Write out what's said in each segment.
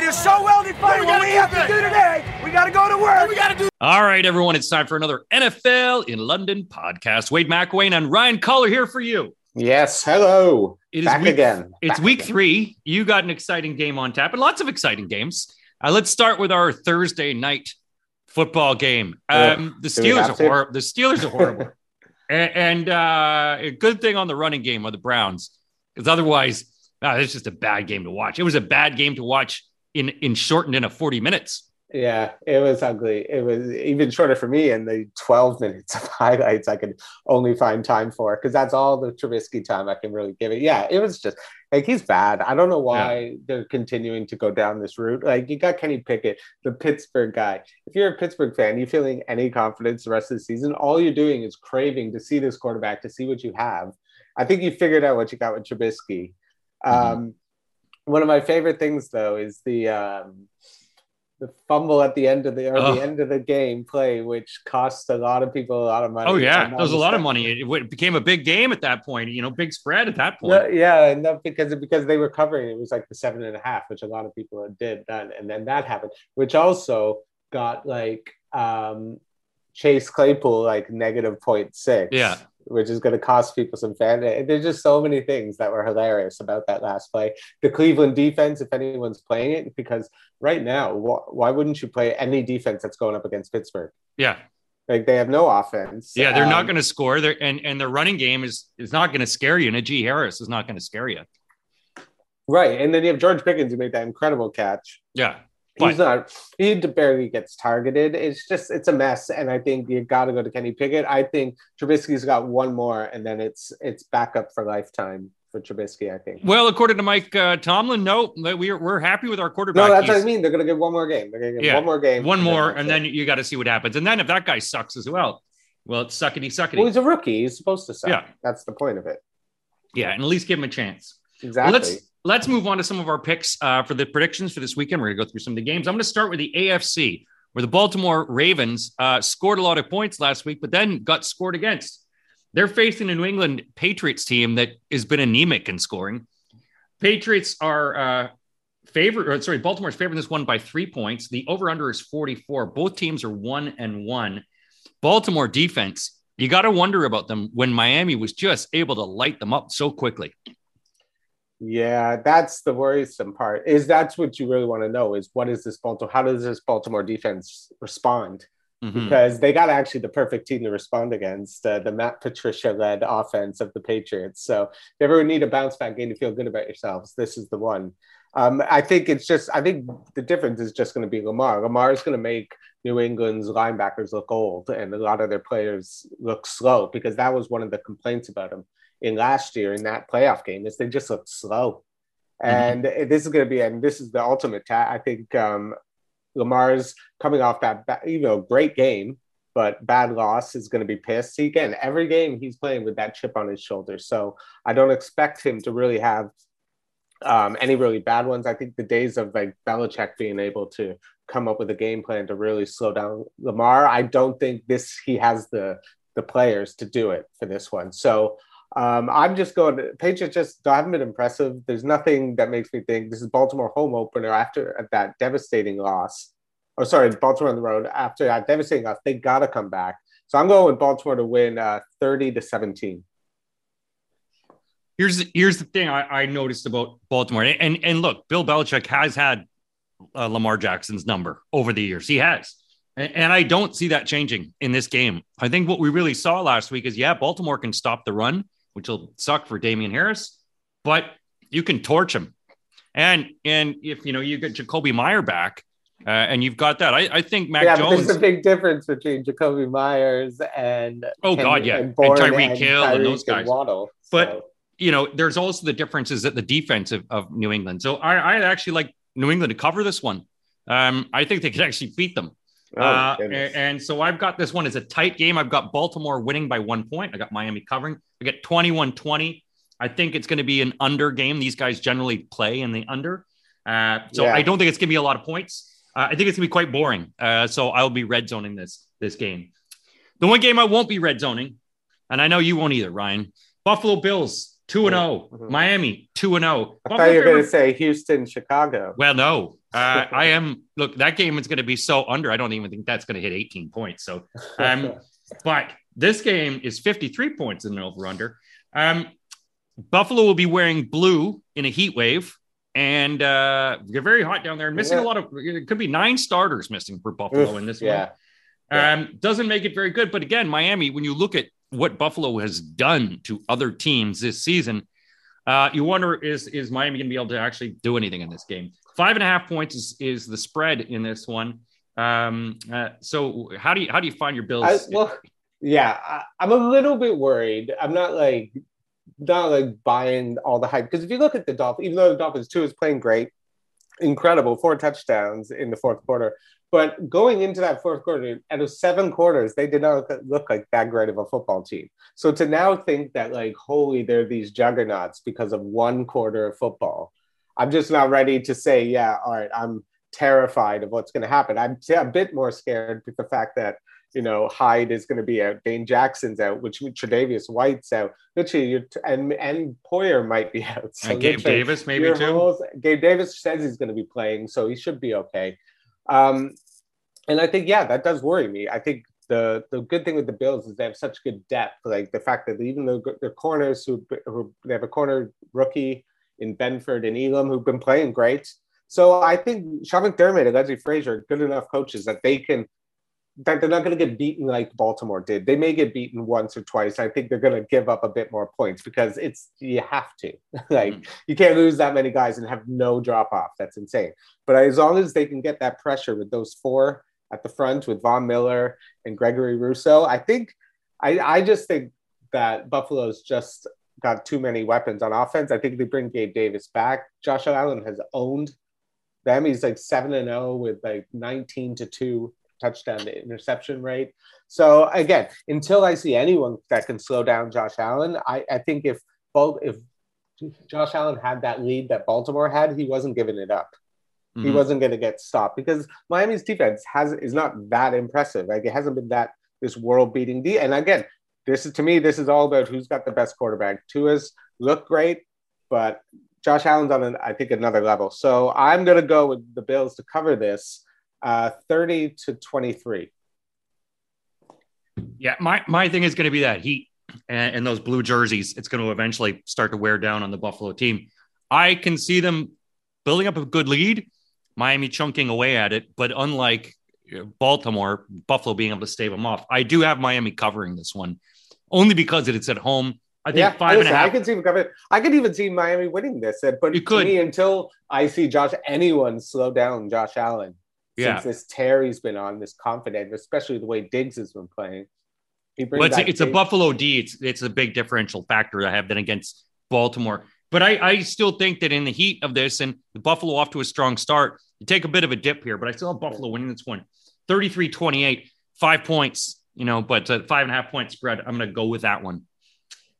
It is so well defined. What we have to do today, we got to go to work. We got to do. All right, everyone, it's time for another NFL in London podcast. Wade McWayne and Ryan Collar here for you. Yes, hello. It is Back week, again. It's Back week again. three. You got an exciting game on tap and lots of exciting games. Uh, let's start with our Thursday night football game. Um, the Steelers are to? horrible. The Steelers are horrible. and and uh, a good thing on the running game of the Browns, because otherwise, uh, it's just a bad game to watch. It was a bad game to watch in in shortened in a forty minutes. Yeah, it was ugly. It was even shorter for me in the 12 minutes of highlights I could only find time for because that's all the Trubisky time I can really give it. Yeah, it was just like he's bad. I don't know why they're continuing to go down this route. Like you got Kenny Pickett, the Pittsburgh guy. If you're a Pittsburgh fan, you feeling any confidence the rest of the season, all you're doing is craving to see this quarterback, to see what you have. I think you figured out what you got with Trubisky. Um, one of my favorite things though is the um, the fumble at the end of the or Oh. the end of the game play, which cost a lot of people a lot of money. Oh yeah, there was a lot of money. It, it became a big game at that point. You know, big spread at that point. No, yeah, and that because because they were covering it was like the seven and a half, which a lot of people did then, and then that happened, which also got like um Chase Claypool like negative 0.6. Yeah. Which is going to cost people some fan. There's just so many things that were hilarious about that last play. The Cleveland defense, if anyone's playing it, because right now, wh- why wouldn't you play any defense that's going up against Pittsburgh? Yeah, Like they have no offense. yeah, they're not Um, going to score. They're, and and their running game is is not going to scare you. And Najee Harris is not going to scare you. right. And then you have George Pickens who made that incredible catch. Yeah, He's not. He barely gets targeted. It's just it's a mess, and I think you got to go to Kenny Pickett. I think Trubisky's got one more, and then it's it's back up for lifetime for Trubisky. I think. Well, according to Mike uh, Tomlin, no, we're we're happy with our quarterback. No, that's what I mean. They're gonna give one more game. They're gonna give Yeah, one more game, One more, that's and then you got to see what happens. And then if that guy sucks as well, well, it's suckety suckety. well, he's a rookie. He's supposed to suck. Yeah. that's the point of it. yeah, and at least give him a chance. Exactly. Let's let's move on to some of our picks uh, for the predictions for this weekend. We're going to go through some of the games. I'm going to start with the AFC, where the Baltimore Ravens uh, scored a lot of points last week, but then got scored against. They're facing a New England Patriots team that has been anemic in scoring. Patriots are uh, favorite, sorry, Baltimore's favored in this one by three points. The over under is 44. Both teams are one and one. Baltimore defense, you got to wonder about them when Miami was just able to light them up so quickly. Yeah, that's the worrisome part. Is that's what you really want to know? Is what is this Baltimore? How does this Baltimore defense respond? Mhm. because they got actually the perfect team to respond against uh, the Matt Patricia led offense of the Patriots. So if you ever need a bounce back game to feel good about yourselves, this is the one. Um, I think it's just, I think the difference is just going to be Lamar. Lamar is going to make New England's linebackers look old and a lot of their players look slow because that was one of the complaints about them in last year in that playoff game is they just look slow. And this is going to be, and this is the ultimate. Ta- I think um, Lamar's coming off that you know great game, but bad loss is going to be pissed. He, again, every game he's playing with that chip on his shoulder, so I don't expect him to really have um, any really bad ones. I think the days of like Belichick being able to come up with a game plan to really slow down Lamar, I don't think this he has the the players to do it for this one. So. Um, I'm just going. Patriots just haven't been impressive. There's nothing that makes me think this is Baltimore home opener after that devastating loss or sorry, Baltimore on the road after that devastating loss, they got to come back. So I'm going with Baltimore to win uh, 30 to 17. Here's here's the thing I, I noticed about Baltimore, and and look, Bill Belichick has had uh, Lamar Jackson's number over the years. He has, and, and I don't see that changing in this game. I think what we really saw last week is yeah, Baltimore can stop the run, which will suck for Damien Harris, but you can torch him, and and if you know you get Jakobi Meyer back, uh, and you've got that, I, I think Mac yeah, Jones. there's a big difference between Jakobi Meyers and Oh, God, yeah. And Bourne Tyreek Hill and those guys. Waddle. But- you know, there's also the differences at the defense of, of New England. So I, I actually like New England to cover this one. Um, I think they could actually beat them. Oh, uh, and, and so I've got this one as a tight game. I've got Baltimore winning by one point. I got Miami covering. I get 21 20. I think it's going to be an under game. These guys generally play in the under. Uh, so Yeah. I don't think it's going to be a lot of points. Uh, I think it's going to be quite boring. Uh, so I'll be red zoning this this game. The one game I won't be red zoning, and I know you won't either, Ryan. Buffalo Bills two and zero. Mm-hmm. Miami two and zero. I thought you were going to say Houston, Chicago. Well, no, uh, I am. Look, that game is going to be so under. I don't even think that's going to hit 18 points. So, um, but this game is 53 points in the over under. Um, Buffalo will be wearing blue in a heat wave, and uh, they're very hot down there missing yeah. a lot of. It could be nine starters missing for Buffalo Oof, in this yeah. one. Yeah. Um, doesn't make it very good. But again, Miami, when you look at what Buffalo has done to other teams this season, uh, you wonder is is Miami going to be able to actually do anything in this game? Five and a half points is, is the spread in this one. Um, uh, so how do you how do you find your Bills? I, well, yeah, I, I'm a little bit worried. I'm not like not like buying all the hype because if you look at the Dolphins, even though the Dolphins too is playing great, incredible, four touchdowns in the fourth quarter. But going into that fourth quarter, out of seven quarters, they did not look like that great of a football team. So to now think that like, holy, they're these juggernauts because of one quarter of football, I'm just not ready to say, yeah, all right, I'm terrified of what's going to happen. I'm a bit more scared with the fact that you know Hyde is going to be out, Dane Jackson's out, which Tre'Davious White's out, literally, and and Poyer might be out. So and Gabe Davis maybe too. Gabe Davis says he's going to be playing, so he should be okay. Um, and I think, yeah, that does worry me. I think the the good thing with the Bills is they have such good depth. Like the fact that even though the corners who, who they have a corner rookie in Benford and Elam who've been playing great. So I think Sean McDermott and Leslie Frazier are good enough coaches that they can that they're not going to get beaten like Baltimore did. They may get beaten once or twice. I think they're going to give up a bit more points because it's you have to. like mm. you can't lose that many guys and have no drop off. That's insane. But as long as they can get that pressure with those four at the front with Von Miller and Gregory Rousseau, I think I, I just think that Buffalo's just got too many weapons on offense. I think they bring Gabe Davis back. Josh Allen has owned them. He's like seven and zero oh with like nineteen to two touchdown to interception rate. So again, until I see anyone that can slow down Josh Allen, I, I think if both if Josh Allen had that lead that Baltimore had, he wasn't giving it up. Mm-hmm. He wasn't going to get stopped because Miami's defense has is not that impressive. Like it hasn't been that this world beating D. And again, this is to me, this is all about who's got the best quarterback. Tua's look great, but Josh Allen's on, an, I think, another level. So I'm going to go with the Bills to cover this uh, 30 to 23. Yeah, my, my thing is going to be that heat and, and those blue jerseys. It's going to eventually start to wear down on the Buffalo team. I can see them building up a good lead, Miami chunking away at it, but unlike Baltimore, Buffalo being able to stave them off. I do have Miami covering this one only because it's at home. I think yeah, five listen, and a half. I can see cover. I could even see Miami winning this, but you could. me, until I see Josh, anyone slow down Josh Allen, yeah. since this Terry's been on, this confident, especially the way Diggs has been playing. But it's, it's a Buffalo D. It's it's a big differential factor I have been against Baltimore. But I, I still think that in the heat of this and the Buffalo off to a strong start, you take a bit of a dip here, but I still have Buffalo winning this one 33 28, five points, you know, but five and a half point spread. I'm going to go with that one.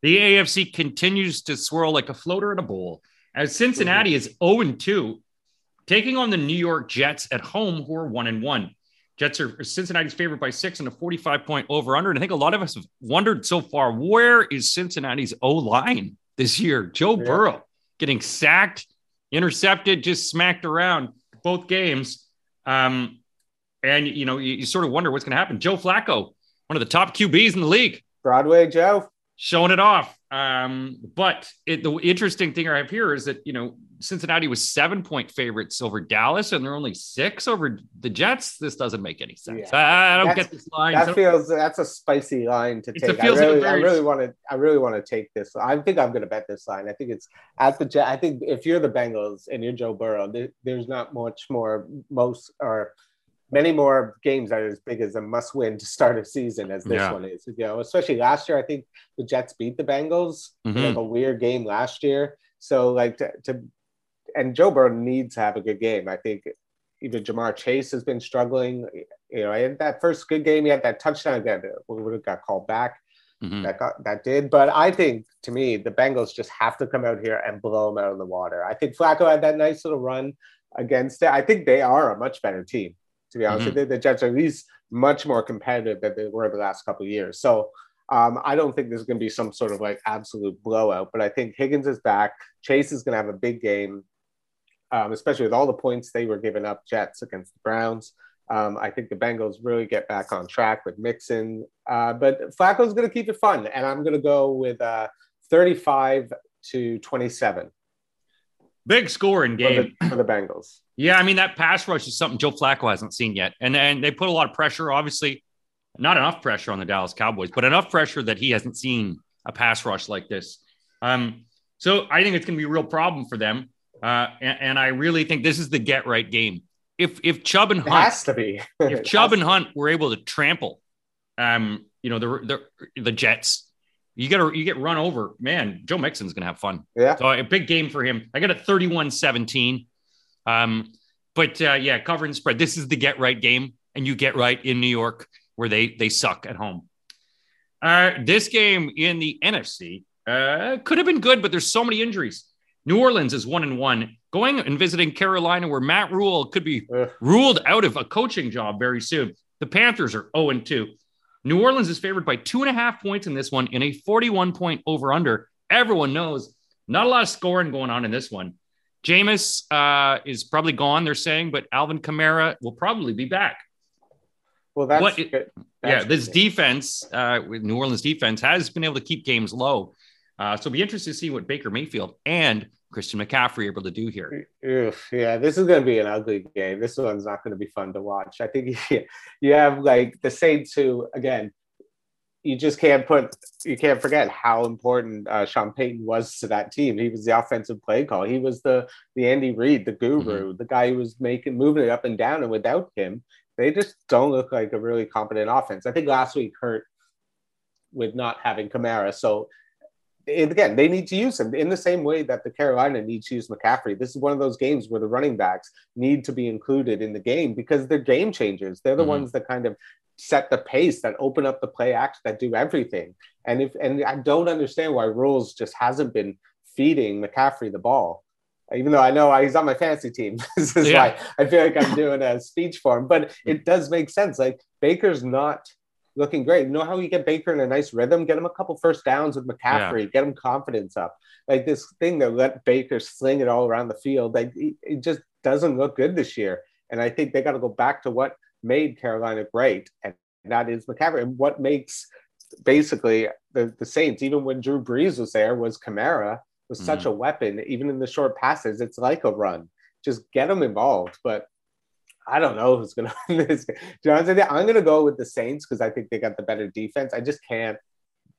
The AFC continues to swirl like a floater in a bowl as Cincinnati mm-hmm. is 0 2 taking on the New York Jets at home, who are one and one. Jets are Cincinnati's favored by six and a 45 point over under. And I think a lot of us have wondered so far where is Cincinnati's O line this year? Joe yeah. Burrow getting sacked, intercepted, just smacked around both games. Um, and you know, you, you sort of wonder what's going to happen. Joe Flacco, one of the top QBs in the league, Broadway Joe, showing it off. Um, but it, the interesting thing I have here is that you know Cincinnati was seven point favorites over Dallas, and they're only six over the Jets. This doesn't make any sense. Yeah. I, I, don't that's, get this line. That feels that's a spicy line to take. I really, I really want to. I really want to take this. I think I'm going to bet this line. I think it's at the Jet. I think if you're the Bengals and you're Joe Burrow, there, there's not much more most or many more games that are as big as a must win to start a season as this yeah. one is. You know, especially last year, I think the Jets beat the Bengals mm-hmm. like a weird game last year. So like to, to and Joe Burrow needs to have a good game. I think even Ja'Marr Chase has been struggling. You know, in that first good game, he had that touchdown again. Would have got called back. Mm-hmm. That got that did, but I think to me the Bengals just have to come out here and blow them out of the water. I think Flacco had that nice little run against it. I think they are a much better team. To be honest mm-hmm. with you, the Jets are at least much more competitive than they were the last couple of years. So Um, I don't think there's going to be some sort of like absolute blowout, but I think Higgins is back. Chase is going to have a big game, um, especially with all the points they were giving up Jets against the Browns. Um, I think the Bengals really get back on track with Mixon, uh, but Flacco's going to keep it fun, and I'm going to go with uh, 35 to 27. Big scoring game for the, for the, Bengals. Yeah, I mean that pass rush is something Joe Flacco hasn't seen yet, and and they put a lot of pressure. Obviously, not enough pressure on the Dallas Cowboys, but enough pressure that he hasn't seen a pass rush like this. Um, so I think it's going to be a real problem for them, uh, and, and I really think this is the get right game if if Chubb and Hunt it has to be if Chubb and Hunt were able to trample, um, you know the the the Jets, you get a, you get run over, man. Joe Mixon's gonna have fun. Yeah. So a big game for him. I got a 31-17. Um, but uh, yeah, cover and spread. This is the get right game, and you get right in New York where they they suck at home. Uh, this game in the NFC uh, could have been good, but there's so many injuries. New Orleans is one and one. Going and visiting Carolina, where Matt Rhule could be Ugh. ruled out of a coaching job very soon. The Panthers are 0 and 2. New Orleans is favored by two and a half points in this one in a 41 point over under. Everyone knows not a lot of scoring going on in this one. Jameis uh, is probably gone, they're saying, but Alvin Kamara will probably be back. Well, that's, what, that's yeah. This defense, uh, with New Orleans defense, has been able to keep games low. Uh, so it'll be interesting to see what Baker Mayfield and Christian McCaffrey are able to do here. Yeah, this is going to be an ugly game. This one's not going to be fun to watch. I think you have like the Saints who, again, you just can't put, you can't forget how important uh, Sean Payton was to that team. He was the offensive play call. He was the the Andy Reid, the guru, mm-hmm. the guy who was making moving it up and down. And without him, they just don't look like a really competent offense. I think last week hurt with not having Kamara. So again, they need to use him in the same way that the Carolina needs to use McCaffrey. This is one of those games where the running backs need to be included in the game because they're game changers. They're the mm-hmm. ones that kind of set the pace, that open up the play action, that do everything. And if and I don't understand why Rules just hasn't been feeding McCaffrey the ball. Even though I know he's on my fantasy team, this is yeah. why I feel like I'm doing a speech for him. But it does make sense. Like Baker's not looking great. You know how you get Baker in a nice rhythm? Get him a couple first downs with McCaffrey, yeah. get him confidence up. Like this thing that let Baker sling it all around the field, like it just doesn't look good this year. And I think they got to go back to what made Carolina great, and that is McCaffrey. And what makes basically the, the Saints, even when Drew Brees was there, was Kamara was mm-hmm. such a weapon. Even in the short passes, it's like a run. Just get them involved. But I don't know who's to win this. I'm going to go with the Saints because I think they got the better defense. I just can't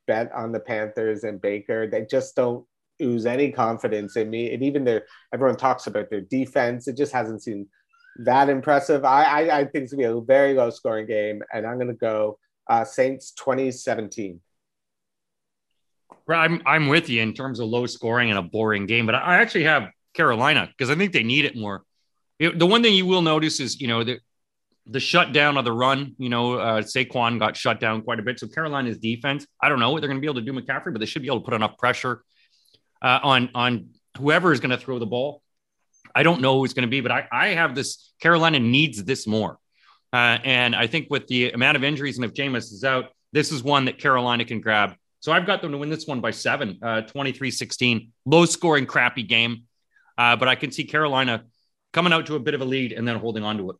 bet on the Panthers and Baker. They just don't ooze any confidence in me. And even their everyone talks about their defense. It just hasn't seemed that impressive. I I, I think it's gonna be a very low scoring game, and I'm gonna go uh, Saints 2017. I'm I'm with you in terms of low scoring and a boring game, but I actually have Carolina because I think they need it more it, the one thing you will notice is, you know, the the shutdown of the run. You know, uh, Saquon got shut down quite a bit. So Carolina's defense, I don't know what they're going to be able to do McCaffrey, but they should be able to put enough pressure uh, on on whoever is going to throw the ball. I don't know who it's going to be, but I, I have this. Carolina needs this more, uh, and I think with the amount of injuries and if Jameis is out, this is one that Carolina can grab. So I've got them to win this one by seven, uh, 23-16. Low scoring, crappy game, uh, but I can see Carolina coming out to a bit of a lead and then holding on to it.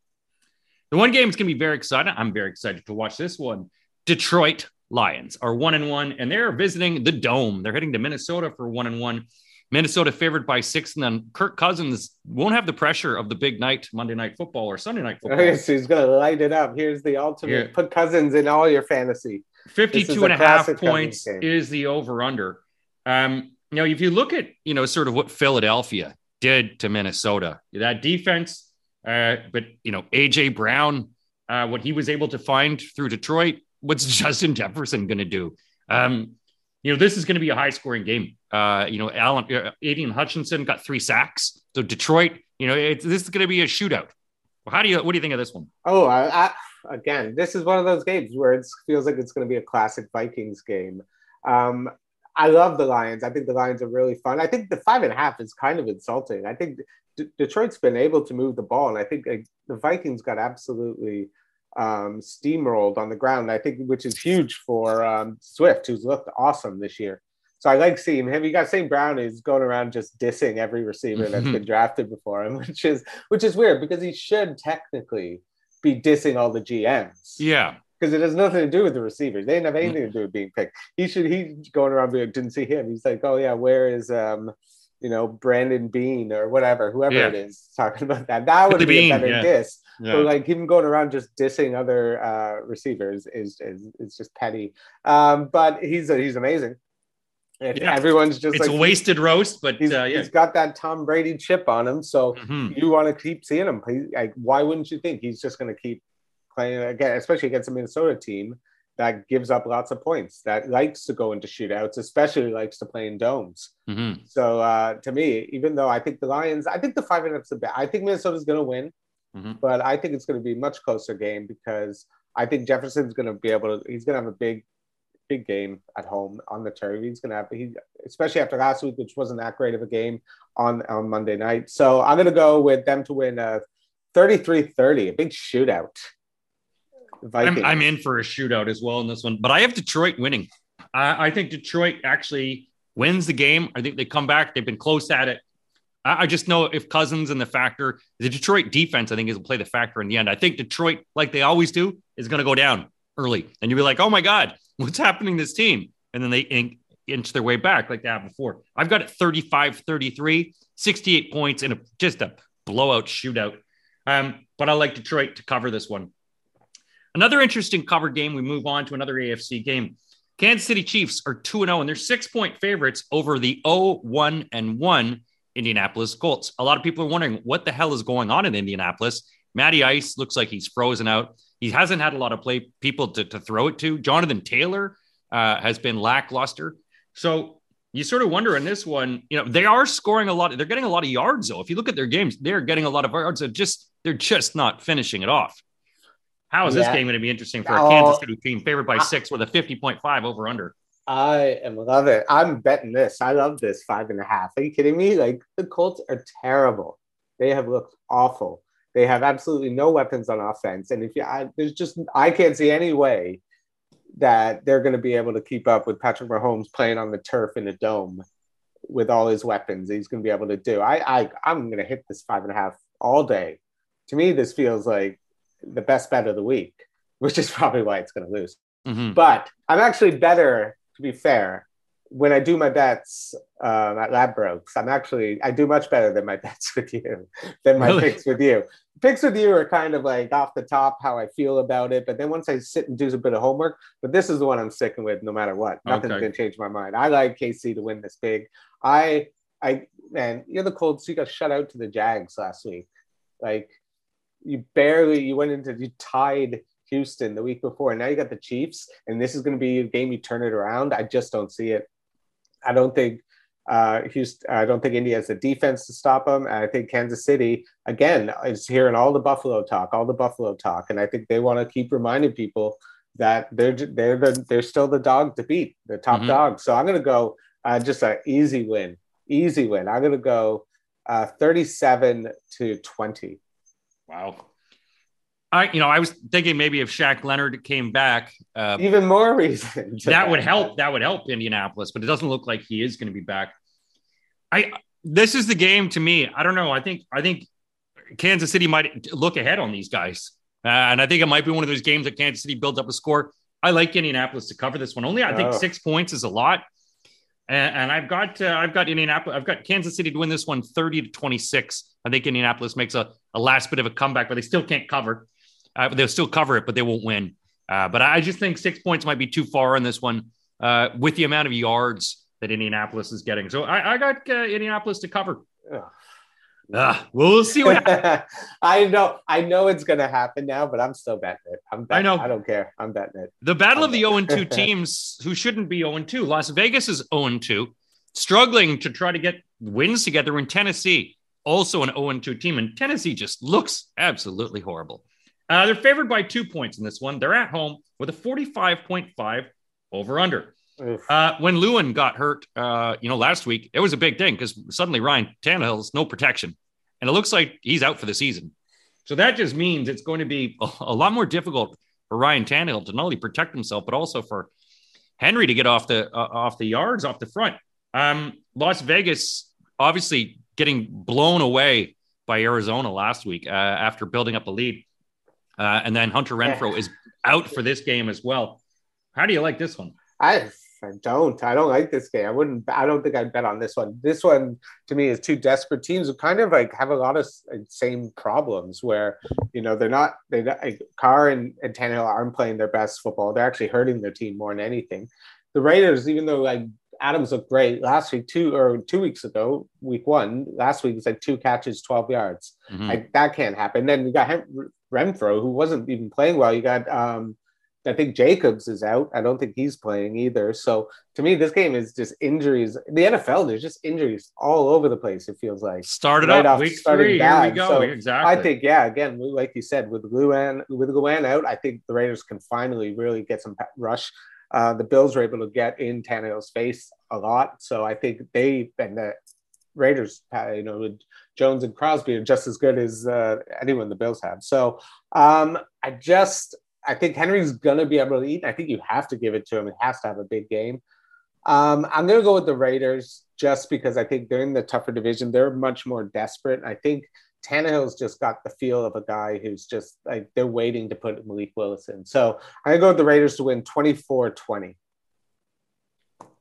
The one game is going to be very exciting. I'm very excited to watch this one. Detroit Lions are one and one, and they're visiting the Dome. They're heading to Minnesota for one and one. Minnesota favored by six, and then Kirk Cousins won't have the pressure of the big night, Monday night football or Sunday night football. Okay, so he's going to light it up. Here's the ultimate. Put Cousins in all your fantasy. 52 and a half points is the over under. Um, you know, if you look at, you know, sort of what Philadelphia did to Minnesota. That defense, uh, but you know, AJ Brown, uh, what he was able to find through Detroit, what's Justin Jefferson going to do? Um, you know, this is going to be a high scoring game. Uh, you know, Alan, uh, Aidan Hutchinson got three sacks. So Detroit, you know, this is going to be a shootout. Well, how do you, what do you think of this one? Oh, I, I, again, this is one of those games where it feels like it's going to be a classic Vikings game. Um, I love the Lions. I think the Lions are really fun. I think the five and a half is kind of insulting. I think D- Detroit's been able to move the ball, and I think like, the Vikings got absolutely um, steamrolled on the ground. I think which is huge for um, Swift, who's looked awesome this year. So I like seeing him. You got St. Brown is going around just dissing every receiver that's been drafted before him, which is which is weird because he should technically be dissing all the GMs. Yeah. Because it has nothing to do with the receivers. They didn't have anything to do with being picked. He should he's going around being didn't see him. He's like, oh yeah, where is um you know, Brandon Bean or whatever, whoever yeah. it is, talking about that. That would be Bean, a better yeah. diss. Yeah. But like him going around just dissing other uh, receivers is, is is just petty. Um, but he's he's amazing. Yeah. Everyone's just it's like, a wasted roast, but he's, uh, yeah. he's got that Tom Brady chip on him. So mm-hmm. you want to keep seeing him. Like, why wouldn't you think he's just going to keep playing again, especially against a Minnesota team that gives up lots of points, that likes to go into shootouts, especially likes to play in domes. Mm-hmm. So uh, to me, even though I think the Lions, I think the five and up's a bit. I think Minnesota's going to win, mm-hmm. but I think it's going to be a much closer game because I think Jefferson's going to be able to. He's going to have a big big game at home on the turf. He's going to have, he, especially after last week, which wasn't that great of a game on, on Monday night. So I'm going to go with them to win a 33 30, a big shootout. I'm, I'm, in for a shootout as well in this one, but I have Detroit winning. I, I, think Detroit actually wins the game. I think they come back. They've been close at it. I, I just know if Cousins and the factor, the Detroit defense, I think, is will play the factor in the end. I think Detroit, like they always do, is going to go down early, and you'll be like, "Oh my god, what's happening to this team? And then they in, inch their way back like they have before. I've got it 35 33, 68 points in a, just a blowout shootout. Um, but I like Detroit to cover this one. Another interesting cover game. We move on to another AFC game. Kansas City Chiefs are 2 0, and they're six point favorites over the 0 1 and 1 Indianapolis Colts. A lot of people are wondering what the hell is going on in Indianapolis. Matty Ice looks like he's frozen out. He hasn't had a lot of play people to, to throw it to. Jonathan Taylor uh, has been lackluster. So you sort of wonder in this one, you know, they are scoring a lot. They're getting a lot of yards though. If you look at their games, they're getting a lot of yards. They're just they're just not finishing it off. How is yeah. this game going to be interesting for a oh, Kansas City team favored by six with a 50.5 over under? I am love it. I'm betting this. I love this five and a half. Are you kidding me? Like the Colts are terrible. They have looked awful. They have absolutely no weapons on offense, and if you, I, there's just I can't see any way that they're going to be able to keep up with Patrick Mahomes playing on the turf in a dome with all his weapons. He's going to be able to do. I, I I'm going to hit this five and a half all day. To me, this feels like the best bet of the week, which is probably why it's going to lose. Mm-hmm. But I'm actually better, to be fair, when I do my bets um, at Ladbrokes, I'm actually I do much better than my bets with you than my really? picks with you. Picks with you are kind of like off the top how I feel about it, but then once I sit and do a bit of homework, but this is the one I'm sticking with no matter what. Nothing's okay. gonna change my mind. I like KC to win this big. I I man, you're the Colts. You got shut out to the Jags last week. Like you barely you went into you tied Houston the week before, and now you got the Chiefs, and this is going to be a game you turn it around. I just don't see it. I don't think uh, Houston. I don't think India has the defense to stop them. And I think Kansas City again is hearing all the Buffalo talk, all the Buffalo talk, and I think they want to keep reminding people that they're they're the, they're still the dog to beat, the top mm-hmm. dog. So I'm going to go uh, just an easy win, easy win. I'm going to go uh, 37 to 20. Wow. I, you know, I was thinking maybe if Shaq Leonard came back, uh, even more reason that would help. That would help Indianapolis, but it doesn't look like he is going to be back. I this is the game to me. I don't know. I think I think Kansas City might look ahead on these guys, uh, and I think it might be one of those games that Kansas City builds up a score. I like Indianapolis to cover this one. Only I think oh. six points is a lot, and, and I've got uh, I've got Indianapolis. I've got Kansas City to win this one, thirty to twenty six. I think Indianapolis makes a, a last bit of a comeback, but they still can't cover. Uh, they'll still cover it, but they won't win. Uh, but I just think six points might be too far on this one uh, with the amount of yards that Indianapolis is getting. So I, I got uh, Indianapolis to cover. Uh, we'll see what I know. I know it's going to happen now, but I'm still betting it. I'm betting, I know. I don't care. I'm betting it. The battle I'm of the 0 2 teams who shouldn't be 0 2. Las Vegas is 0 2, struggling to try to get wins together in Tennessee, also an 0 2 team. And Tennessee just looks absolutely horrible. Uh, they're favored by two points in this one. They're at home with a 45.5 over under. Uh, when Lewan got hurt, uh, you know, last week, it was a big thing because suddenly Ryan Tannehill's no protection. And it looks like he's out for the season. So that just means it's going to be a, a lot more difficult for Ryan Tannehill to not only protect himself, but also for Henry to get off the uh, off the yards, off the front. Um, Las Vegas obviously getting blown away by Arizona last week uh, after building up a lead, uh, and then Hunter Renfrow is out for this game as well. How do you like this one? I I don't. I don't like this game. I wouldn't. I don't think I'd bet on this one. This one to me is two desperate teams who kind of like have a lot of same problems where you know they're not. They like, Carr and, and Tannehill aren't playing their best football. They're actually hurting their team more than anything. The Raiders, even though like Adams looked great last week, two or two weeks ago, week one. Last week was like two catches, twelve yards. Mm-hmm. Like that can't happen. Then you got Renfrow, who wasn't even playing well. You got um, I think Jacobs is out. I don't think he's playing either. So to me, this game is just injuries. The NFL, there's just injuries all over the place. It feels like started right off week three. Bad. Here we go. So exactly. I think yeah. Again, like you said, with Lewan with Lewan out, I think the Raiders can finally really get some rush. Uh, the Bills were able to get in Tannehill's face a lot, so I think they and the Raiders, uh, you know, with Jones and Crosby are just as good as uh, anyone the Bills have. So um, I just I think Henry's gonna be able to eat. I think you have to give it to him. It has to have a big game. Um, I'm gonna go with the Raiders just because I think they're in the tougher division. They're much more desperate. I think Tannehill's just got the feel of a guy who's just like they're waiting to put Malik Willis in. So I'm gonna go with the Raiders to win 24-20.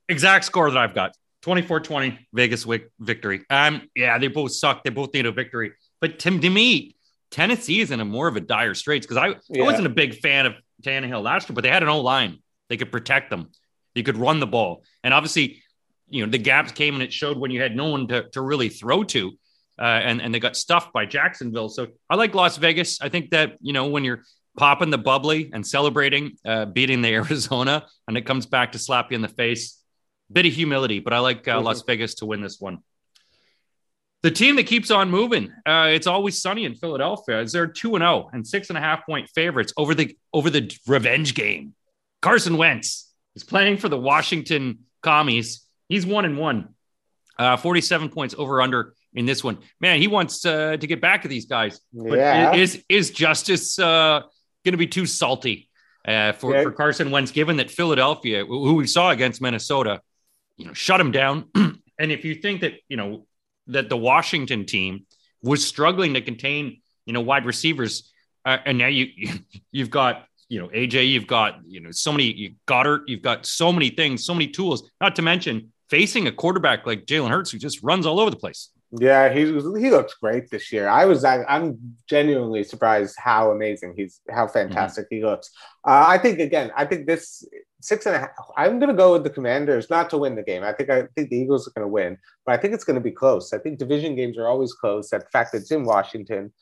Exact score that I've got. 24-20 Vegas victory. Um, yeah, they both suck. They both need a victory. But to, to me, Tennessee is in a more of a dire straits because I, yeah. I wasn't a big fan of Tannehill last year, but they had an O line. They could protect them. They could run the ball. And obviously, you know, the gaps came and it showed when you had no one to, to really throw to. Uh, and, and they got stuffed by Jacksonville. So I like Las Vegas. I think that, you know, when you're popping the bubbly and celebrating uh, beating the Arizona and it comes back to slap you in the face, bit of humility, but I like uh, mm-hmm. Las Vegas to win this one. The team that keeps on moving, uh, it's always sunny in Philadelphia. Is they're two and zero oh and six and a half point favorites over the over the revenge game. Carson Wentz is playing for the Washington Commies. He's one and one, uh, forty seven points over under in this one. Man, he wants uh, to get back to these guys. But yeah. is is justice uh, going to be too salty uh, for yeah. for Carson Wentz, given that Philadelphia, who we saw against Minnesota, you know, shut him down. and if you think that you know that the Washington team was struggling to contain, you know, wide receivers. Uh, and now you you've got you know AJ, you've got you know so many you Goedert, you've got so many things, so many tools. Not to mention facing a quarterback like Jalen Hurts who just runs all over the place. Yeah, he he looks great this year. I was I, am genuinely surprised how amazing he's how fantastic mm-hmm. he looks. Uh, I think again, I think this six and a half. I'm going to go with the Commanders not to win the game. I think I think the Eagles are going to win, but I think it's going to be close. I think division games are always close. That fact that it's in Washington,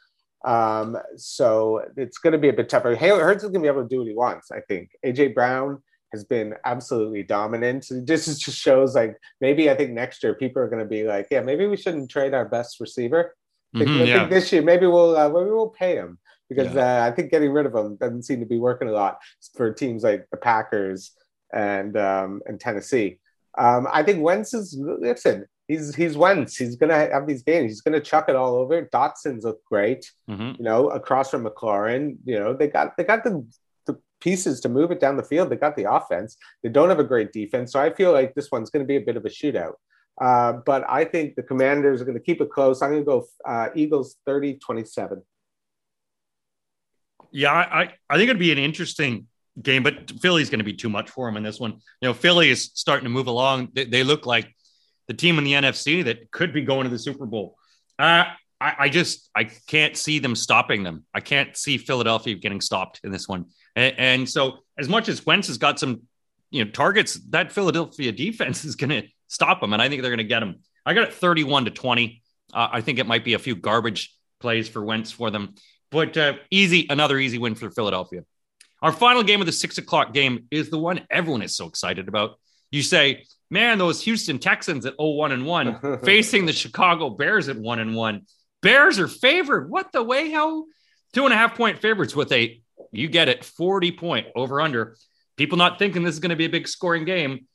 um, so it's going to be a bit tougher. Hurts is going to be able to do what he wants. I think AJ Brown has been absolutely dominant. This just shows like maybe I think next year people are going to be like, yeah, maybe we shouldn't trade our best receiver. Mm-hmm, I yeah. think this year maybe we'll uh, maybe we'll pay him because yeah. uh, I think getting rid of him doesn't seem to be working a lot for teams like the Packers and um, and Tennessee. Um, I think Wentz is listen. He's he's Wentz. He's gonna have these games. He's gonna chuck it all over. Dotson's look great. Mm-hmm. You know, across from McLaurin. You know, they got they got the pieces to move it down the field. They got the offense. They don't have a great defense. So I feel like this one's going to be a bit of a shootout. Uh, but I think the Commanders are going to keep it close. I'm going to go uh, Eagles 30 27. Yeah, I, I think it'd be an interesting game, but Philly's going to be too much for them in this one. You know, Philly is starting to move along. They, they look like the team in the NFC that could be going to the Super Bowl. Uh, I, I, just I can't see them stopping them. I can't see Philadelphia getting stopped in this one. And, and so, as much as Wentz has got some, you know, targets, that Philadelphia defense is going to stop them, and I think they're going to get them. I got it thirty-one to twenty. Uh, I think it might be a few garbage plays for Wentz for them. But uh, easy, another easy win for Philadelphia. Our final game of the six o'clock game is the one everyone is so excited about. You say, man, those Houston Texans at 0 1 and 1 facing the Chicago Bears at 1 and 1. Bears are favored. What the way? How two and a half point favorites with a, you get it, 40 point over under. People not thinking this is going to be a big scoring game.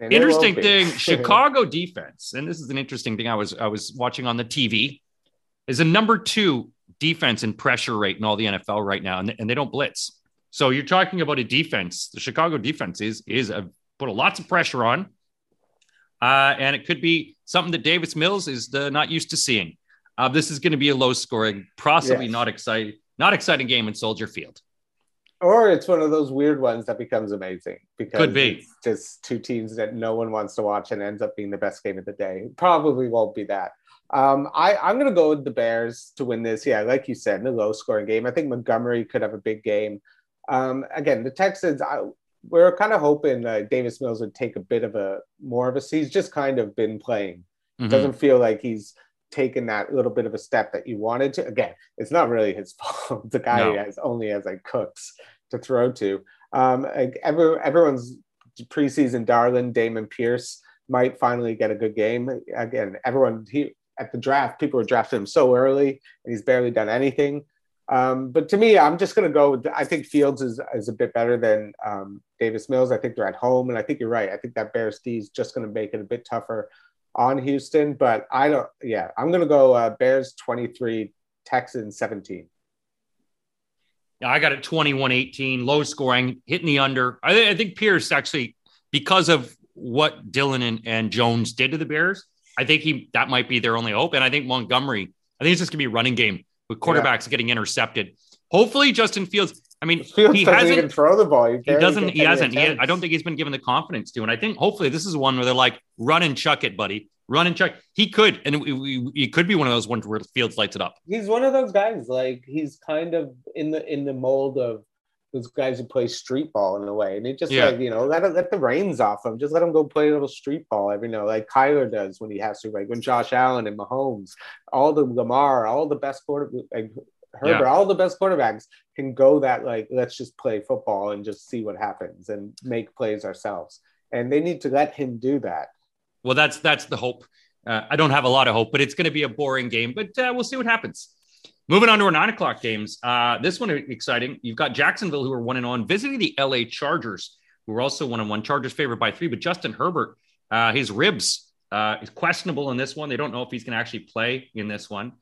And interesting thing, Chicago defense, and this is an interesting thing I was I was watching on the TV, is a number two defense and pressure rate in all the NFL right now, and, and they don't blitz. So you're talking about a defense. The Chicago defense is is a, put a lots of pressure on, uh, and it could be something that Davis Mills is the, not used to seeing. Uh, this is going to be a low scoring, possibly yes. not exciting, not exciting game in Soldier Field. Or it's one of those weird ones that becomes amazing because Could be. it's just two teams that no one wants to watch and ends up being the best game of the day. Probably won't be that. Um, I, I'm going to go with the Bears to win this. Yeah, like you said, in a low scoring game. I think Montgomery could have a big game. Um, again, the Texans, I, we're kind of hoping that Davis Mills would take a bit of a more of a. He's just kind of been playing. Mm-hmm. Doesn't feel like he's taken that little bit of a step that you wanted to. Again, it's not really his fault. the guy no. has only has like cooks to throw to. Um, like every, everyone's preseason darling, Dameon Pierce, might finally get a good game. Again, everyone he at the draft, people were drafting him so early, and he's barely done anything. Um, but to me, I'm just going to go. With, I think Fields is, is a bit better than um, Davis Mills. I think they're at home, and I think you're right. I think that Bears D is just going to make it a bit tougher on Houston. But I don't. Yeah, I'm going to go uh, Bears 23, Texans 17. Yeah, I got it 21 18, low scoring, hitting the under. I, th- I think Pierce actually, because of what Dillon and, and Jones did to the Bears, I think he that might be their only hope. And I think Montgomery, I think it's just gonna be a running game with quarterbacks yeah. getting intercepted. Hopefully, Justin Fields. I mean, Fields he hasn't even throw the ball. He, he doesn't. He hasn't. He, I don't think he's been given the confidence to. And I think hopefully this is one where they're like, run and chuck it, buddy. Run and chuck. He could, and he could be one of those ones where Fields lights it up. He's one of those guys. Like he's kind of in the in the mold of those guys who play street ball in a way. And it just yeah. like, you know, let let the reins off him. Just let him go play a little street ball every you know, like Kyler does when he has to, like when Josh Allen and Mahomes, all the Lamar, all the best quarter like Herbert, yeah. all the best quarterbacks can go that like let's just play football and just see what happens and make plays ourselves. And they need to let him do that. Well, that's that's the hope. Uh, I don't have a lot of hope, but it's going to be a boring game. But uh, we'll see what happens. Moving on to our nine o'clock games. Uh, this one exciting. You've got Jacksonville, who are one and on, visiting the LA Chargers, who are also one and one. Chargers favored by three, but Justin Herbert, uh, his ribs uh, is questionable in this one. They don't know if he's going to actually play in this one.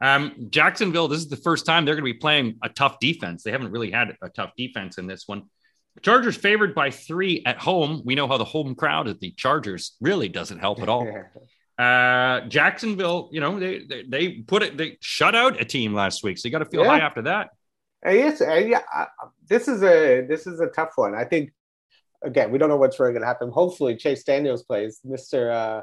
Um, Jacksonville, this is the first time they're going to be playing a tough defense. They haven't really had a tough defense in this one. Chargers favored by three at home. We know how the home crowd at the Chargers really doesn't help at all. Uh, Jacksonville, you know, they, they, they put it, they shut out a team last week, so you got to feel yeah. high after that. Yes, yeah. Uh, this is a this is a tough one. I think again, we don't know what's really going to happen. Hopefully, Chase Daniels plays Mister uh,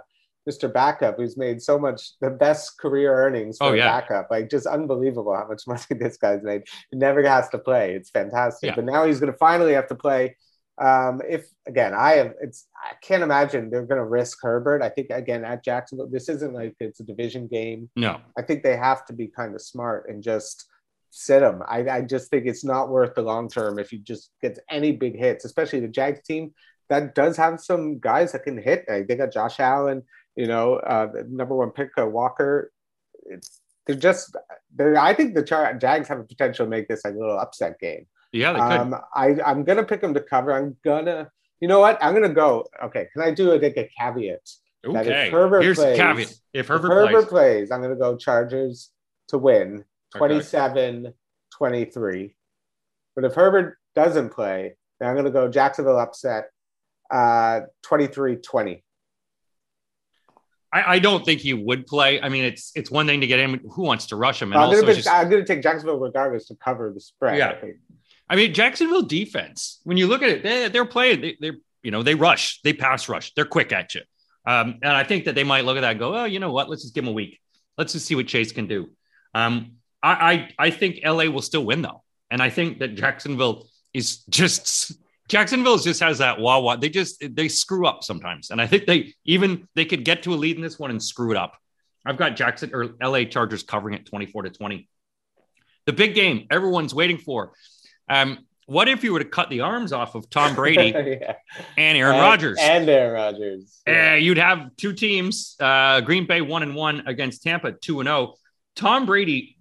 Mister Backup, who's made so much the best career earnings for oh, yeah. backup. Like just unbelievable how much money this guy's made. He never has to play. It's fantastic. Yeah. But now he's going to finally have to play um, if again, I have it's I can't imagine they're going to risk Herbert. I think again at Jacksonville, this isn't like it's a division game. No, I think they have to be kind of smart and just sit him. I, I just think it's not worth the long term if he just gets any big hits, especially the Jags team that does have some guys that can hit. Like they got Josh Allen, you know, uh, the number one pick, uh, Walker. It's they're just they're, I think the Jags have a potential to make this like a little upset game. Yeah, they could. Um, I, I'm gonna pick them to cover. I'm gonna, you know what? I'm gonna go. Okay, can I do a, like a caveat? Okay. If Herbert Here's plays, the caveat. If Herbert, if Herbert plays. plays, I'm gonna go Chargers to win 27 okay. 23. But if Herbert doesn't play, then I'm gonna go Jacksonville upset uh 23 20. I, I, don't think he would play. I mean, it's it's one thing to get in. Who wants to rush him? And I'm, I'm gonna take Jacksonville regardless to cover the spread. Yeah. I mean, Jacksonville defense, when you look at it, they, they're playing, they, they're, you know, they rush, they pass rush, they're quick at you. Um, and I think that they might look at that and go, oh, you know what? Let's just give them a week. Let's just see what Chase can do. Um, I, I, I think LA will still win though. And I think that Jacksonville is just Jacksonville just has that wah wah. They just they screw up sometimes, and I think they even they could get to a lead in this one and screw it up. I've got Jackson or LA Chargers covering it twenty four to twenty. The big game everyone's waiting for. Um, what if you were to cut the arms off of Tom Brady yeah. and Aaron Rodgers? And Aaron Rodgers. Yeah. Uh, you'd have two teams, uh, Green Bay one and one against Tampa two and zero. Oh. Tom Brady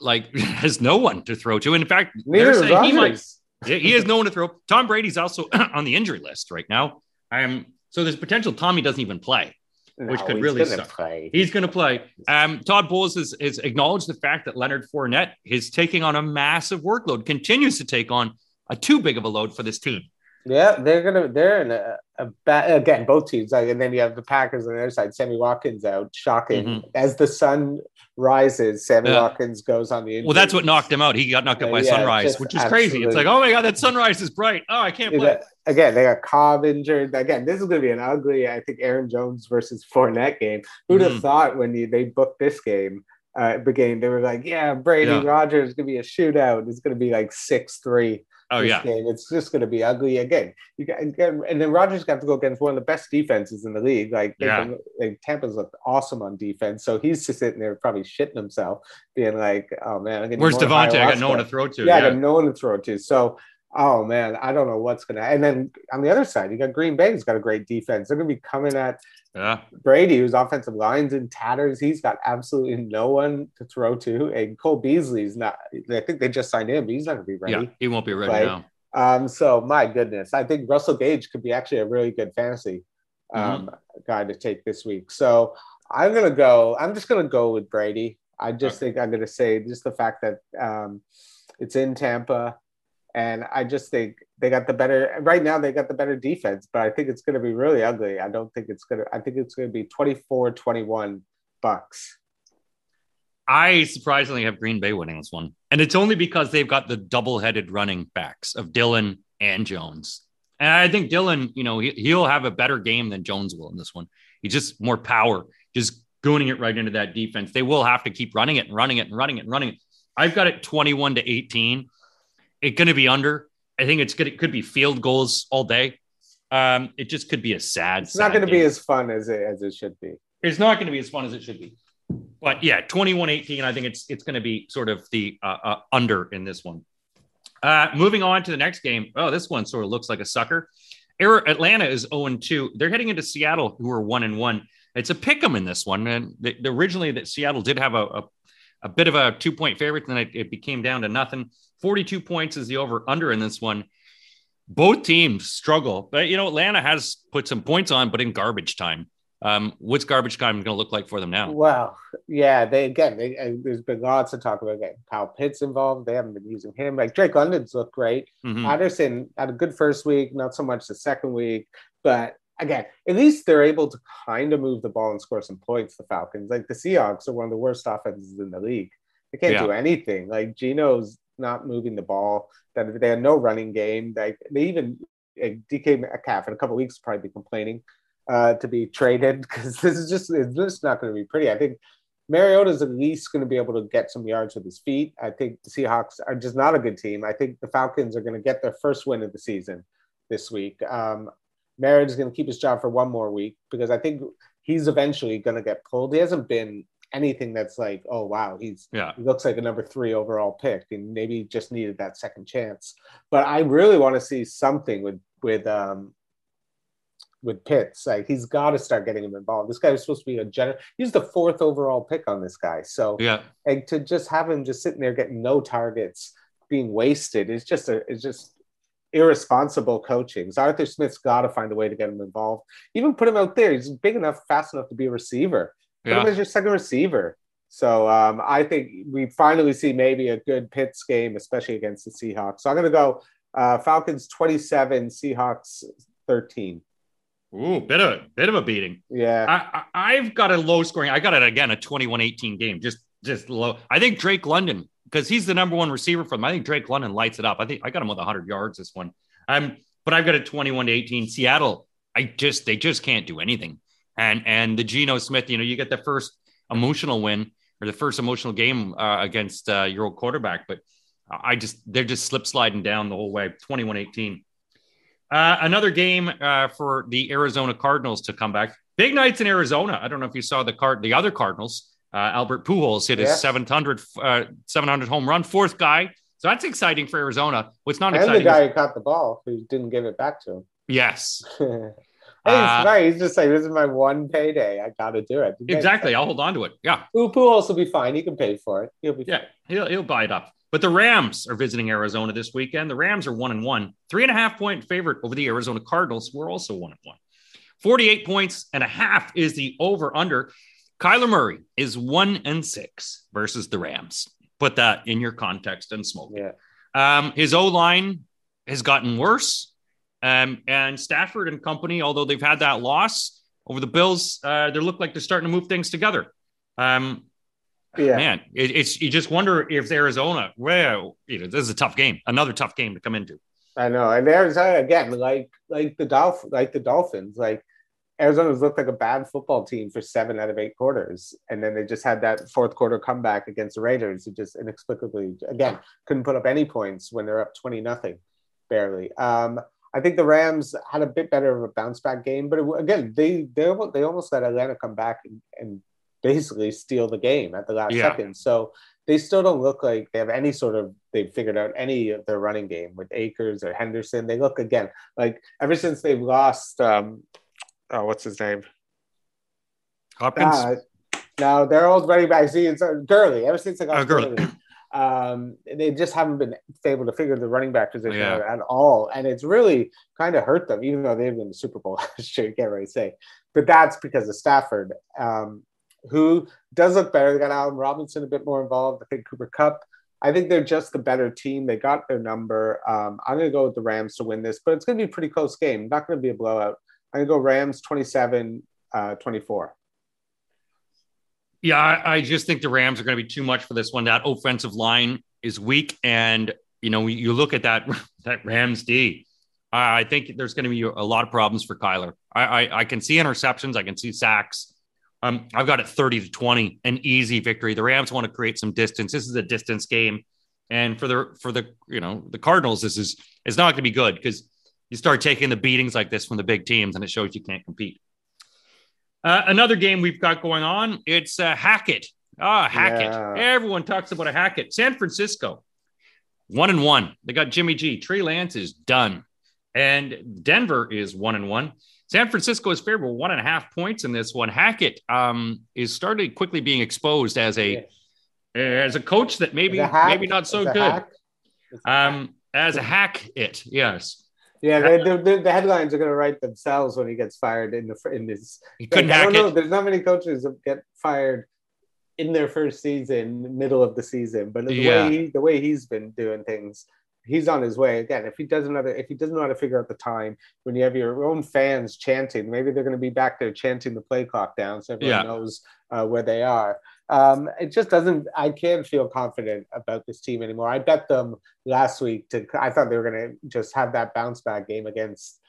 like has no one to throw to. In fact, Neither they're saying he might. He has no one to throw. Tom Brady's also on the injury list right now. Um, so there's potential Tommy doesn't even play. which No, could he's really gonna suck. play. He's going to play. Um, Todd Bowles has, has acknowledged the fact that Leonard Fournette is taking on a massive workload, continues to take on a too big of a load for this team. Yeah, they're gonna they're in a, a bad again both teams. Like, and then you have the Packers on the other side. Sammy Watkins out, shocking. Mhm. As the sun rises, Sammy Yeah. Watkins goes on the. Injury. Well, that's what knocked him out. He got knocked out by Yeah, sunrise, which is crazy. It's like, oh my god, that sunrise is bright. Oh, I can't play. Again, they got Cobb injured. Again, this is going to be an ugly, I think, Aaron Jones versus Fournette game. Who'd have Mhm. thought when you, they booked this game, uh, the game, they were like, yeah, Brady Yeah. Rodgers is going to be a shootout. It's going to be like 6 3. Oh yeah, game. It's just going to be ugly again. You got, and then Rodgers got to go against one of the best defenses in the league. Like, Yeah. been- like Tampa's looked awesome on defense, so he's just sitting there probably shitting himself, being like, "Oh man, where's Davante? I got no one to throw to. yeah, I got no one to throw to. So, oh man, I don't know what's gonna. And then on the other side, you got Green Bay. He's got a great defense. They're gonna be coming at yeah. Brady, whose offensive line's in tatters. He's got absolutely no one to throw to. And Cole Beasley's not. I think they just signed him, but he's not gonna be ready. yeah. He won't be ready Right. now. Um, so my goodness, I think Russell Gage could be actually a really good fantasy um, guy to take this week. So I'm gonna go. I'm just gonna go with Brady. I just think I'm gonna say just the fact that um, it's in Tampa, and I just think they got the better right now. They got the better defense, but I think it's gonna be really ugly. I don't think it's gonna. I think it's gonna be 24-21 Bucks. I surprisingly have Green Bay winning this one. And it's only because they've got the double headed running backs of Dillon and Jones. And I think Dillon, you know, he, he'll have a better game than Jones will in this one. He's just more power, just gooning it right into that defense. They will have to keep running it and running it and running it and running it. I've got it 21 to 18. It's going to be under. I think it's good. It could be field goals all day. Um, it just could be a sad. It's not going to be as fun as it as it should be. it's not going to be as fun as it should be. But yeah, 21 18, I think it's it's going to be sort of the uh, uh, under in this one. Uh, moving on to the next game. Oh, this one sort of looks like a sucker. Atlanta is 0 2. They're heading into Seattle, who are 1 and 1. It's a pick 'em in this one. And the, the- originally, that Seattle did have a, a, a bit of a two point favorite, and then it, it became down to nothing. 42 points is the over under in this one. Both teams struggle, but you know, Atlanta has put some points on, but in garbage time. Um, what's garbage time going to look like for them now? Well, yeah, they again, they, uh, there's been lots to talk about. Getting Kyle Pitts involved, they haven't been using him. Like Drake London's looked great. Mhm. Patterson had a good first week, not so much the second week, but again, at least they're able to kind of move the ball and score some points. The Falcons, like the Seahawks, are one of the worst offenses in the league. They can't Yeah. do anything. Like Geno's not moving the ball. That they had no running game. Like they even like, DK Metcalf in a couple weeks probably be complaining uh, to be traded because this is just it's just not going to be pretty. I think Mariota's at least going to be able to get some yards with his feet. I think the Seahawks are just not a good team. I think the Falcons are going to get their first win of the season this week. Um, Mariota is going to keep his job for one more week because I think he's eventually going to get pulled. He hasn't been anything that's like, oh wow, he's Yeah. he looks like a number three overall pick, and maybe just needed that second chance. But I really want to see something with with um with Pitts. Like he's got to start getting him involved. This guy was supposed to be a general. He's the fourth overall pick on this guy. So Yeah. and to just have him just sitting there getting no targets, being wasted is just a it's just irresponsible coaching. So Arthur Smith's got to find a way to get him involved. Even put him out there. He's big enough, fast enough to be a receiver. Put him as your second receiver. So um, I think we finally see maybe a good Pitts game, especially against the Seahawks. So I'm going to go uh, Falcons 27, Seahawks 13. Ooh, bit of bit of a beating. Yeah. I, I I've got a low scoring. I got it again, a 21-18 game. Just just low. I think Drake London, because he's the number one receiver for them. I think Drake London lights it up. I think I got him with 100 yards this one. Um, but I've got a 21 to 18. Seattle, I just they just can't do anything. And and the Geno Smith, you know, you get the first emotional win or the first emotional game uh, against uh, your old quarterback, but I just they're just slip sliding down the whole way. 21 18. Uh, another game uh, for the Arizona Cardinals to come back. Big nights in Arizona. I don't know if you saw the card, the other Cardinals. Uh, Albert Pujols hit his Yes. 700, uh, 700 home run, fourth guy. So that's exciting for Arizona. What's not and exciting? the is- guy who caught the ball who didn't give it back to him. yes, Uh, right. He's just like, this is my one payday. I got to do it. exactly. I'll hold on to it. Yeah, Upu also be fine. He can pay for it. He'll be yeah, he'll he'll buy it up. But the Rams are visiting Arizona this weekend. The Rams are one and one, three and a half point favorite over the Arizona Cardinals. We're also one and one. 48 points and a half is the over under. Kyler Murray is one and six versus the Rams. Put that in your context and smoke. Yeah. Um, his O line has gotten worse. Um, and Stafford and company, although they've had that loss over the Bills, uh, they look like they're starting to move things together. Um, yeah. man, it, it's you just wonder if Arizona, well, you know, this is a tough game, another tough game to come into. I know, and Arizona again, like like the Dolph, like the Dolphins, like Arizona's looked like a bad football team for seven out of eight quarters, and then they just had that fourth quarter comeback against the Raiders, who just inexplicably again couldn't put up any points when they're up twenty nothing, barely. Um, I think the Rams had a bit better of a bounce back game, but it, again, they they they almost let Atlanta come back and, and basically steal the game at the last yeah. second. So they still don't look like they have any sort of they've figured out any of their running game with Akers or Henderson. They look again like ever since they've lost um, oh, what's his name? Hopkins. Uh, no, they're old running backs. See, it's uh, Gurley. Ever since I got oh, Gurley, um, they just haven't been able to figure the running back position yeah. out at all, and it's really kind of hurt them. Even though they've been the Super Bowl last year, you can't really say, but that's because of Stafford, um, who does look better. They got Allen Robinson a bit more involved. I think Cooper Kupp. I think they're just the better team. They got their number. Um, I'm going to go with the Rams to win this, but it's going to be a pretty close game. Not going to be a blowout. To go Rams 27 uh, 24. Yeah, I, I just think the Rams are going to be too much for this one. That offensive line is weak. And, you know, you look at that, that Rams D. I think there's going to be a lot of problems for Kyler. I, I, I can see interceptions. I can see sacks. Um, I've got it 30 to 20, an easy victory. The Rams want to create some distance. This is a distance game. And for the for the you know the Cardinals, this is it's not going to be good because you start taking the beatings like this from the big teams, and it shows you can't compete. Uh, another game we've got going on. It's uh, Hackett. Ah, oh, Hackett. Yeah. Everyone talks about a Hackett. San Francisco, one and one. They got Jimmy G. Trey Lance is done, and Denver is one and one. San Francisco is favorable one and a half points in this one. Hackett um, is starting quickly being exposed as a as a coach that maybe maybe not so good. Um, as a hack, it yes. Yeah, the, the, the, headlines are going to write themselves when he gets fired in the in this. He couldn't like, I don't know. It. There's not many coaches that get fired in their first season, middle of the season. But the yeah. way he, the way he's been doing things, he's on his way. Again, if he doesn't know if he doesn't know how to figure out the time, when you have your own fans chanting, maybe they're going to be back there chanting the play clock down, so everyone yeah. knows uh, where they are. Um, it just doesn't. I can't feel confident about this team anymore. I bet them last week to. I thought they were going to just have that bounce back game against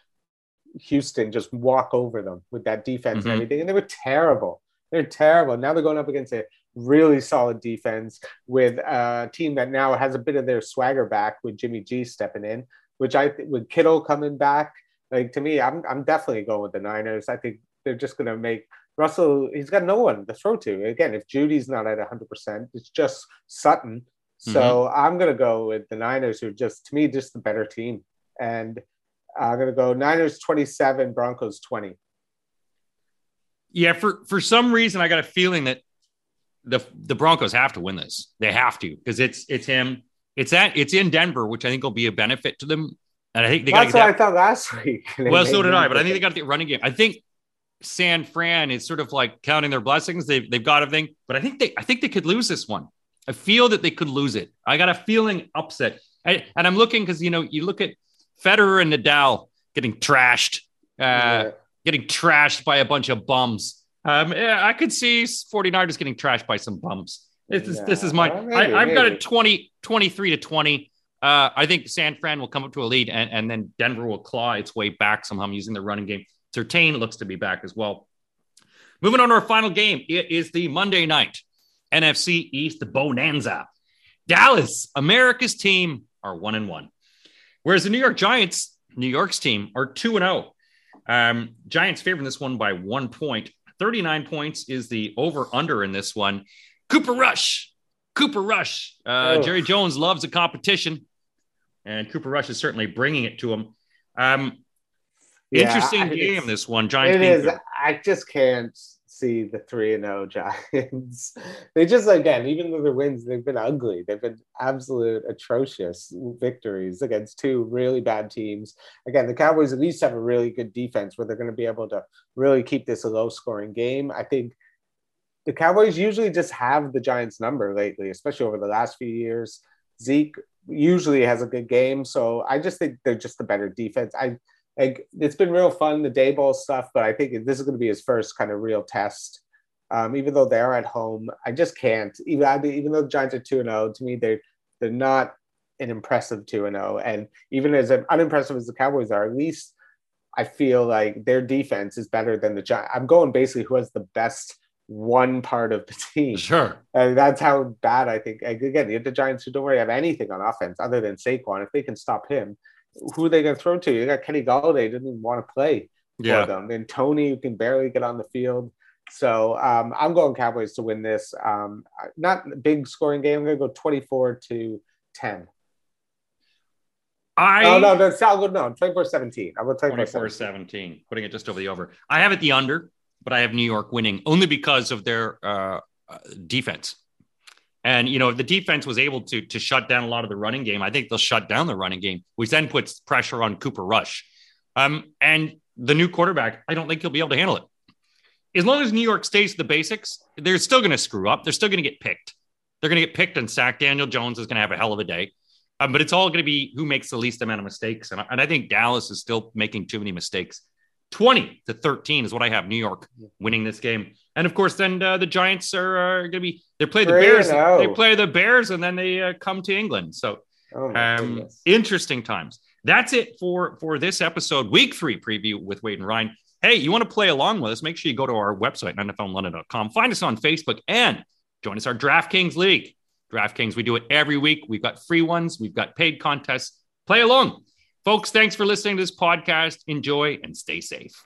Houston, just walk over them with that defense mm-hmm. and everything, and they were terrible. They're terrible. Now they're going up against a really solid defense with a team that now has a bit of their swagger back with Jimmy G stepping in, which I with Kittle coming back. Like to me, I'm I'm definitely going with the Niners. I think they're just going to make Russell, he's got no one to throw to. Again, if Jeudy's not at 100%, it's just Sutton. So mm-hmm. I'm going to go with the Niners, who are just, to me, just the better team. And I'm going to go Niners 27, Broncos 20. Yeah, for, for some reason, I got a feeling that the the Broncos have to win this. They have to because it's it's him. It's at it's in Denver, which I think will be a benefit to them. And I think they got. That's what that, I thought last week. Well, so did I, but I think they got the running game. I think San Fran is sort of like counting their blessings. They've they've got everything, but I think they I think they could lose this one. I feel that they could lose it. I got a feeling upset, I, and I'm looking because you know you look at Federer and Nadal getting trashed, uh, yeah. getting trashed by a bunch of bums. Um, yeah, I could see 49ers getting trashed by some bums. This is yeah. this is my I, have got a 20 23 to 20. Uh, I think San Fran will come up to a lead, and, and then Denver will claw its way back somehow using the running game. Surtain looks to be back as well. Moving on to our final game, it is the Monday night NFC East Bonanza. Dallas, America's team, are one and one, whereas the New York Giants, New York's team, are two and zero. Oh. Um, Giants favoring this one by one point. 39 points is the over under in this one. Cooper Rush, Cooper Rush. Uh, oh. Jerry Jones loves a competition, and Cooper Rush is certainly bringing it to him. Um, yeah, Interesting game, this one. Giants. It is. I just can't see the three and zero Giants. they just again, even though their wins, they've been ugly. They've been absolute atrocious victories against two really bad teams. Again, the Cowboys at least have a really good defense where they're going to be able to really keep this a low scoring game. I think the Cowboys usually just have the Giants number lately, especially over the last few years. Zeke usually has a good game, so I just think they're just a better defense. I like it's been real fun the Daboll stuff, but I think this is going to be his first kind of real test. Um, even though they're at home, I just can't. Even even though the Giants are two and zero, oh, to me they're they're not an impressive two and zero. Oh. And even as unimpressive as the Cowboys are, at least I feel like their defense is better than the Giants. I'm going basically who has the best one part of the team. Sure. And that's how bad I think. Again, the Giants who don't really have anything on offense other than Saquon. If they can stop him, who are they going to throw to? You got Kenny Golladay didn't even want to play yeah. for them. And Toney who can barely get on the field. So um, I'm going Cowboys to win this. Um, not a big scoring game. I'm going to go 24 to 10. I no no no I'll go no 24 17. I will 24 17, putting it just over the over. I have it the under, but I have New York winning only because of their uh, uh defense. And you know, if the defense was able to to shut down a lot of the running game, I think they'll shut down the running game, which then puts pressure on Cooper Rush. Um, and the new quarterback, I don't think he'll be able to handle it. As long as New York stays to the basics, they're still going to screw up. They're still going to get picked. They're going to get picked and sacked. Daniel Jones is going to have a hell of a day. Um, but it's all going to be who makes the least amount of mistakes. And, and I think Dallas is still making too many mistakes. 20 to 13 is what I have New York winning this game. And of course, then uh, the Giants are, are going to be they play the Bears. They play the Bears, and then they uh, come to England. So, oh um, interesting times. That's it for for this episode, week three preview with Wade and Ryan. Hey, you want to play along with us? Make sure you go to our website, NFLLondon.com. Find us on Facebook and join us our DraftKings League. DraftKings, we do it every week. We've got free ones, we've got paid contests. Play along. Folks, thanks for listening to this podcast. Enjoy and stay safe.